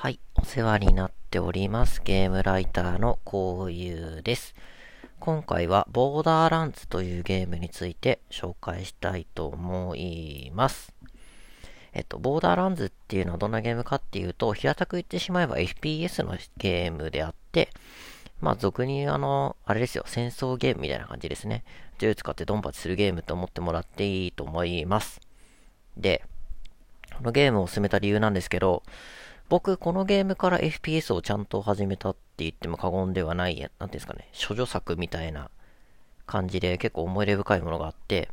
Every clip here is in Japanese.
はい、お世話になっております。ゲームライターのこういうです。今回はボーダーランズというゲームについて紹介したいと思います。えっと、ボーダーランズっていうのはどんなゲームかっていうと、平たく言ってしまえば FPS のゲームであって、まあ俗にあの、あれですよ、戦争ゲームみたいな感じですね。銃使ってドンパチするゲームと思ってもらっていいと思います。で、このゲームを進めた理由なんですけど、僕、このゲームから FPS をちゃんと始めたって言っても過言ではない、なんていうんですかね、処女作みたいな感じで結構思い入れ深いものがあって、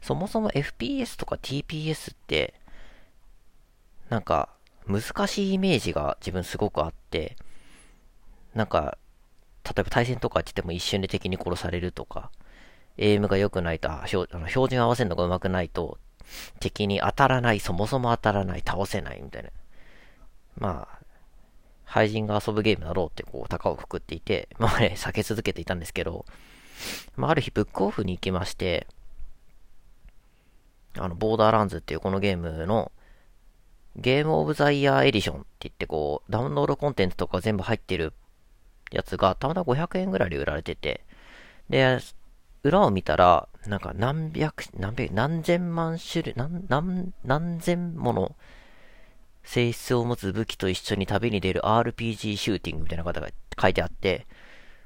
そもそも FPS とか TPS って、なんか、難しいイメージが自分すごくあって、なんか、例えば対戦とかって言っても一瞬で敵に殺されるとか、エイムが良くないと、あの標準合わせるのが上手くないと、敵に当たらない、そもそも当たらない、倒せないみたいな。まあ、廃人が遊ぶゲームだろうってこう、高をくくっていて、まあね、避け続けていたんですけど、まあ、ある日ブックオフに行きまして、あの、ボーダーランズっていうこのゲームの、ゲームオブザイヤーエディションって言ってこう、ダウンロードコンテンツとか全部入ってるやつが、たまたま500円ぐらいで売られてて、で、裏を見たら、なんか何百、何百、何千万種類、何、何、何千もの性質を持つ武器と一緒に旅に出る RPG シューティングみたいな方が書いてあって、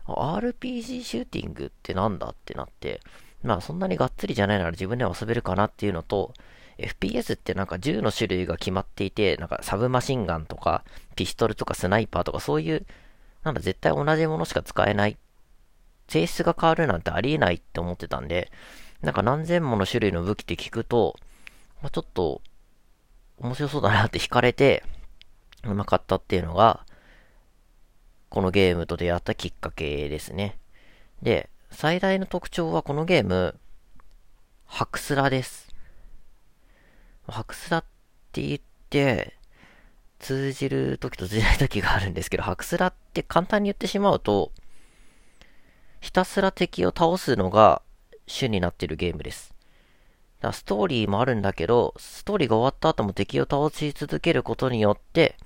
RPG シューティングってなんだってなって、まあそんなにがっつりじゃないなら自分では遊べるかなっていうのと、FPS ってなんか銃の種類が決まっていて、なんかサブマシンガンとか、ピストルとかスナイパーとかそういう、なんだ絶対同じものしか使えない。性質が変わるなんてありえないって思ってたんで、なんか何千もの種類の武器って聞くと、まあ、ちょっと面白そうだなって惹かれて、うまかったっていうのが、このゲームと出会ったきっかけですね。で、最大の特徴はこのゲーム、ハクスラです。ハクスラって言って、通じる時と通じない時があるんですけど、ハクスラって簡単に言ってしまうと、ひたすら敵を倒すのが主になってるゲームです。だストーリーもあるんだけど、ストーリーが終わった後も敵を倒し続けることによって、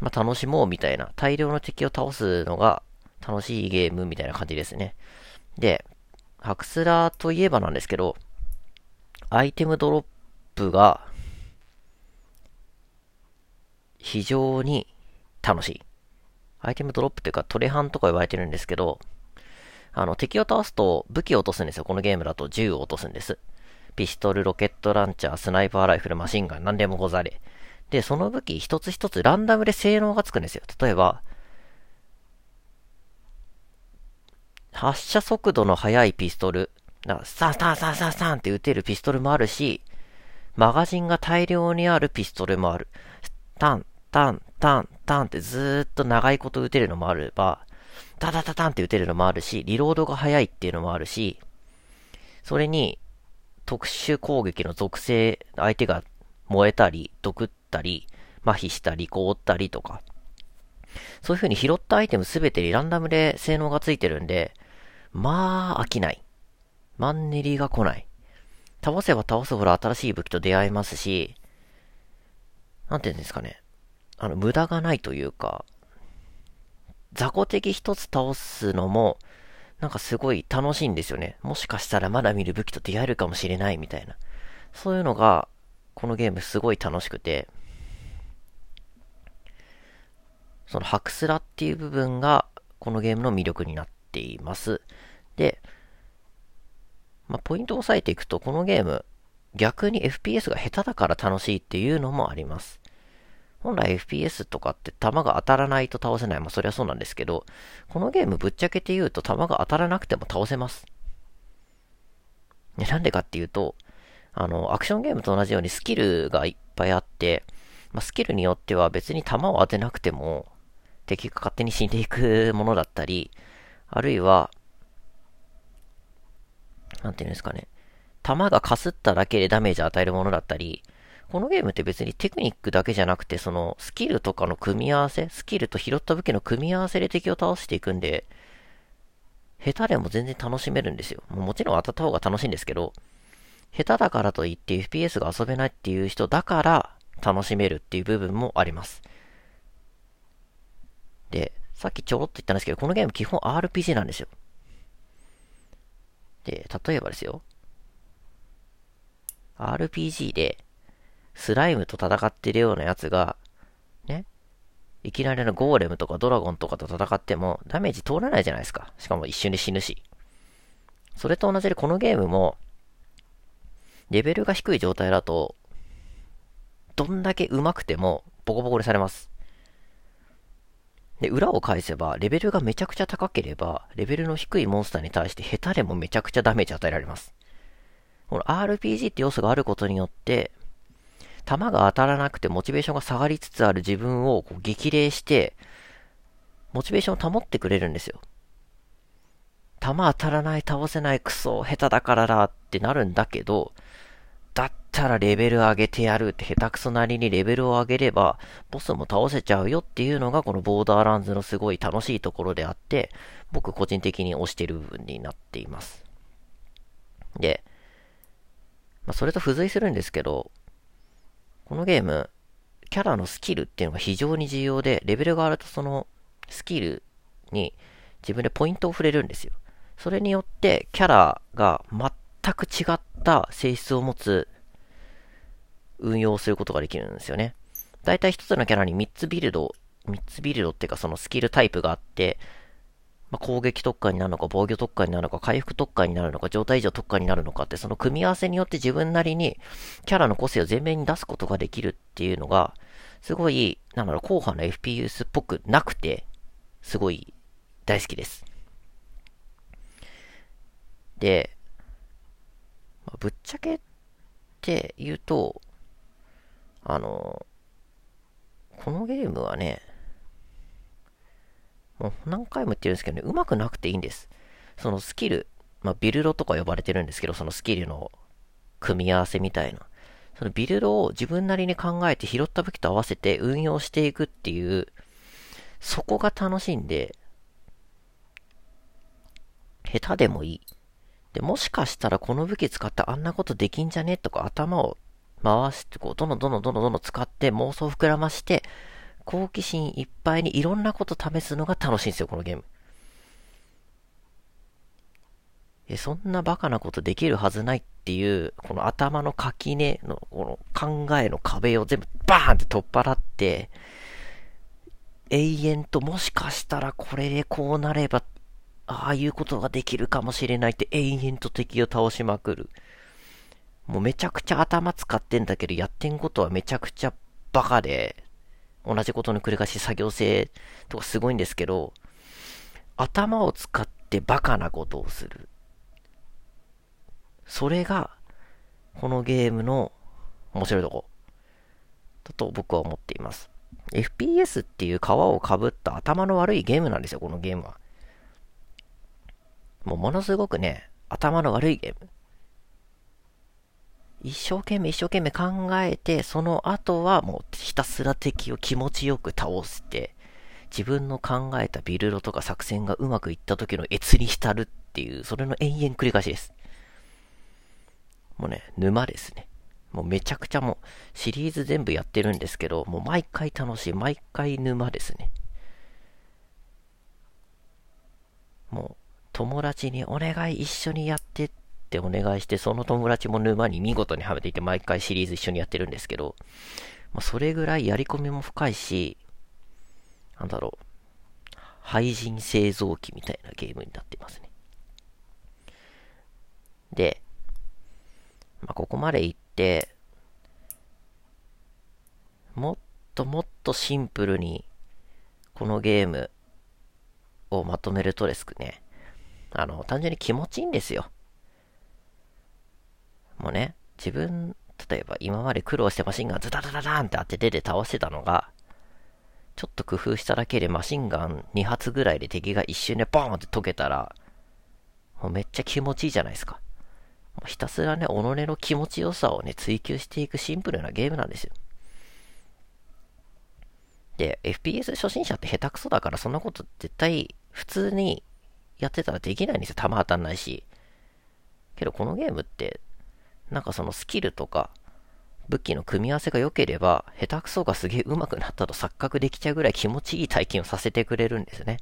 まあ、楽しもうみたいな、大量の敵を倒すのが楽しいゲームみたいな感じですね。で、ハクスラーといえばなんですけど、アイテムドロップが非常に楽しい。アイテムドロップっていうかトレハンとか言われてるんですけど、あの、敵を倒すと武器を落とすんですよ。このゲームだと銃を落とすんです。ピストル、ロケットランチャー、スナイパーライフル、マシンガン、何でもござれ。で、その武器一つ一つランダムで性能がつくんですよ。例えば、発射速度の速いピストル、だからサンサンサンサンサンって撃てるピストルもあるし、マガジンが大量にあるピストルもある。タン、タン、タン、タンってずーっと長いこと撃てるのもあれば、タタタタンって撃てるのもあるし、リロードが速いっていうのもあるし、それに、特殊攻撃の属性、相手が燃えたり、毒ったり、麻痺したり、凍ったりとか、そういう風に拾ったアイテムすべてにランダムで性能がついてるんで、まあ、飽きない。マンネリが来ない。倒せば倒すほど新しい武器と出会えますし、なんて言うんですかね。あの、無駄がないというか、雑魚敵一つ倒すのも、なんかすごい楽しいんですよね。もしかしたらまだ見る武器と出会えるかもしれないみたいな。そういうのが、このゲームすごい楽しくて、そのハクスラっていう部分が、このゲームの魅力になっています。で、まあ、ポイントを押さえていくと、このゲーム、逆に FPS が下手だから楽しいっていうのもあります。本来 FPS とかって弾が当たらないと倒せない。まあそりゃそうなんですけど、このゲームぶっちゃけて言うと弾が当たらなくても倒せます。なんでかっていうと、あの、アクションゲームと同じようにスキルがいっぱいあって、まあ、スキルによっては別に弾を当てなくても敵が勝手に死んでいくものだったり、あるいは、なんていうんですかね、弾がかすっただけでダメージを与えるものだったり、このゲームって別にテクニックだけじゃなくて、そのスキルとかの組み合わせ、スキルと拾った武器の組み合わせで敵を倒していくんで、下手でも全然楽しめるんですよ。もちろん当たった方が楽しいんですけど、下手だからといって FPS が遊べないっていう人だから楽しめるっていう部分もあります。で、さっきちょろっと言ったんですけど、このゲーム基本 RPG なんですよ。で、例えばですよ。RPG で、スライムと戦ってるようなやつが、ね、いきなりのゴーレムとかドラゴンとかと戦ってもダメージ通らないじゃないですか。しかも一瞬で死ぬし。それと同じでこのゲームも、レベルが低い状態だと、どんだけ上手くてもボコボコにされます。で、裏を返せば、レベルがめちゃくちゃ高ければ、レベルの低いモンスターに対して下手でもめちゃくちゃダメージ与えられます。この RPG って要素があることによって、弾が当たらなくてモチベーションが下がりつつある自分をこう激励して、モチベーションを保ってくれるんですよ。弾当たらない、倒せない、クソ、下手だからだってなるんだけど、だったらレベル上げてやるって下手くそなりにレベルを上げれば、ボスも倒せちゃうよっていうのがこのボーダーランズのすごい楽しいところであって、僕個人的に推してる部分になっています。で、まあ、それと付随するんですけど、このゲーム、キャラのスキルっていうのが非常に重要で、レベルがあるとそのスキルに自分でポイントを触れるんですよ。それによってキャラが全く違った性質を持つ運用をすることができるんですよね。だいたい一つのキャラに3つビルド、3つビルドっていうかそのスキルタイプがあって、まあ、攻撃特化になるのか、防御特化になるのか、回復特化になるのか、状態異常特化になるのかって、その組み合わせによって自分なりにキャラの個性を前面に出すことができるっていうのが、すごい、なんだろう、後半の FPS っぽくなくて、すごい大好きです。で、まあ、ぶっちゃけって言うと、あの、このゲームはね、もう何回も言ってるんですけどね、うまくなくていいんです。そのスキル、まあ、ビルドとか呼ばれてるんですけど、そのスキルの組み合わせみたいな。そのビルドを自分なりに考えて拾った武器と合わせて運用していくっていう、そこが楽しいんで、下手でもいい。で、もしかしたらこの武器使ってあんなことできんじゃねとか頭を回して、こう、どんどんどんどんどんどんどん使って妄想を膨らまして、好奇心いっぱいにいろんなこと試すのが楽しいんですよ、このゲーム。え、そんなバカなことできるはずないっていう、この頭の垣根の、この考えの壁を全部バーンって取っ払って、永遠ともしかしたらこれでこうなればああいうことができるかもしれないって延々と敵を倒しまくる。もうめちゃくちゃ頭使ってんだけど、やってんことはめちゃくちゃバカで、同じことの繰り返し作業性とかすごいんですけど、頭を使ってバカなことをする。それが、このゲームの面白いとこ。だと僕は思っています。FPS っていう皮をかぶった頭の悪いゲームなんですよ、このゲームは。もうものすごくね、頭の悪いゲーム。一生懸命一生懸命考えて、その後はもうひたすら敵を気持ちよく倒して、自分の考えたビルドとか作戦がうまくいった時の越に浸るっていう、それの延々繰り返しです。もうね、沼ですね。もうめちゃくちゃもうシリーズ全部やってるんですけど、もう毎回楽しい、毎回沼ですね。もう友達にお願い一緒にやってってお願いして、その友達も沼に見事にはめていて、毎回シリーズ一緒にやってるんですけど、まあ、それぐらいやり込みも深いし、なんだろう、廃人製造機みたいなゲームになってますね。で、まあ、ここまで行って、もっともっとシンプルに、このゲームをまとめるとですね、あの、単純に気持ちいいんですよ。もね、自分、例えば今まで苦労してマシンガンズダダダダンって当ててで倒してたのが、ちょっと工夫しただけでマシンガン2発ぐらいで敵が一瞬でボーンって溶けたら、もうめっちゃ気持ちいいじゃないですか。もうひたすらね、己の気持ちよさをね、追求していくシンプルなゲームなんですよ。で、FPS 初心者って下手くそだからそんなこと絶対普通にやってたらできないんですよ。弾当たんないし。けどこのゲームって、なんかそのスキルとか、武器の組み合わせが良ければ、下手くそがすげえ上手くなったと錯覚できちゃうぐらい気持ちいい体験をさせてくれるんですね。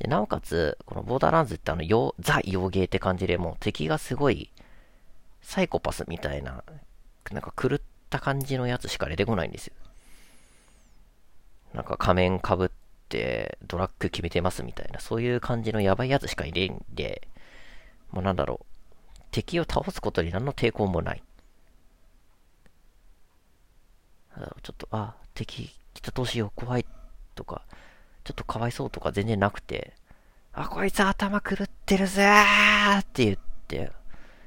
で、なおかつ、このボーダーランズってあの、よザ・洋芸って感じでもう敵がすごい、サイコパスみたいな、なんか狂った感じのやつしか出てこないんですよ。なんか仮面かぶってドラッグ決めてますみたいな、そういう感じのやばいやつしかいないんで、もうなんだろう。敵を倒すことに何の抵抗もない。ちょっと、あ、敵来たどうしよう、怖いとか、ちょっとかわいそうとか全然なくて、あ、こいつ頭狂ってるぜーって言って、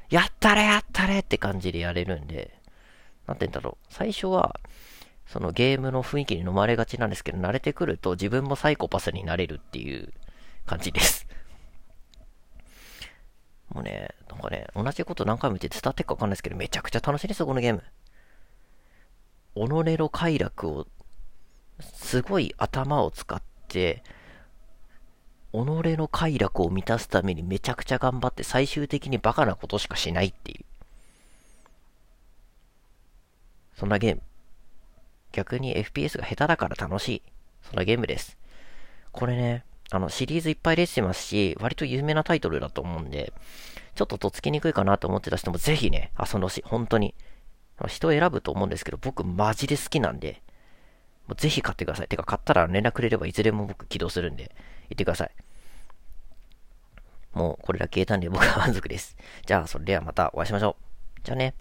やったれやったれって感じでやれるんで、なんて言うんだろう。最初は、そのゲームの雰囲気に飲まれがちなんですけど、慣れてくると自分もサイコパスになれるっていう感じですもうね、なんかね、同じこと何回も言って伝わってるかわかんないですけど、めちゃくちゃ楽しいですよ、このゲーム。己の快楽を、すごい頭を使って、己の快楽を満たすためにめちゃくちゃ頑張って最終的にバカなことしかしないっていう。そんなゲーム。逆に FPS が下手だから楽しい。そんなゲームです。これね、あの、シリーズいっぱい出てますし、割と有名なタイトルだと思うんで、ちょっととっつきにくいかなと思ってた人もぜひね、遊んでほしい。本当に。人を選ぶと思うんですけど、僕マジで好きなんで、もうぜひ買ってください。てか買ったら連絡くれればいずれも僕起動するんで、言ってください。もうこれだけ消えたんで僕は満足です。じゃあそれではまたお会いしましょう。じゃあね。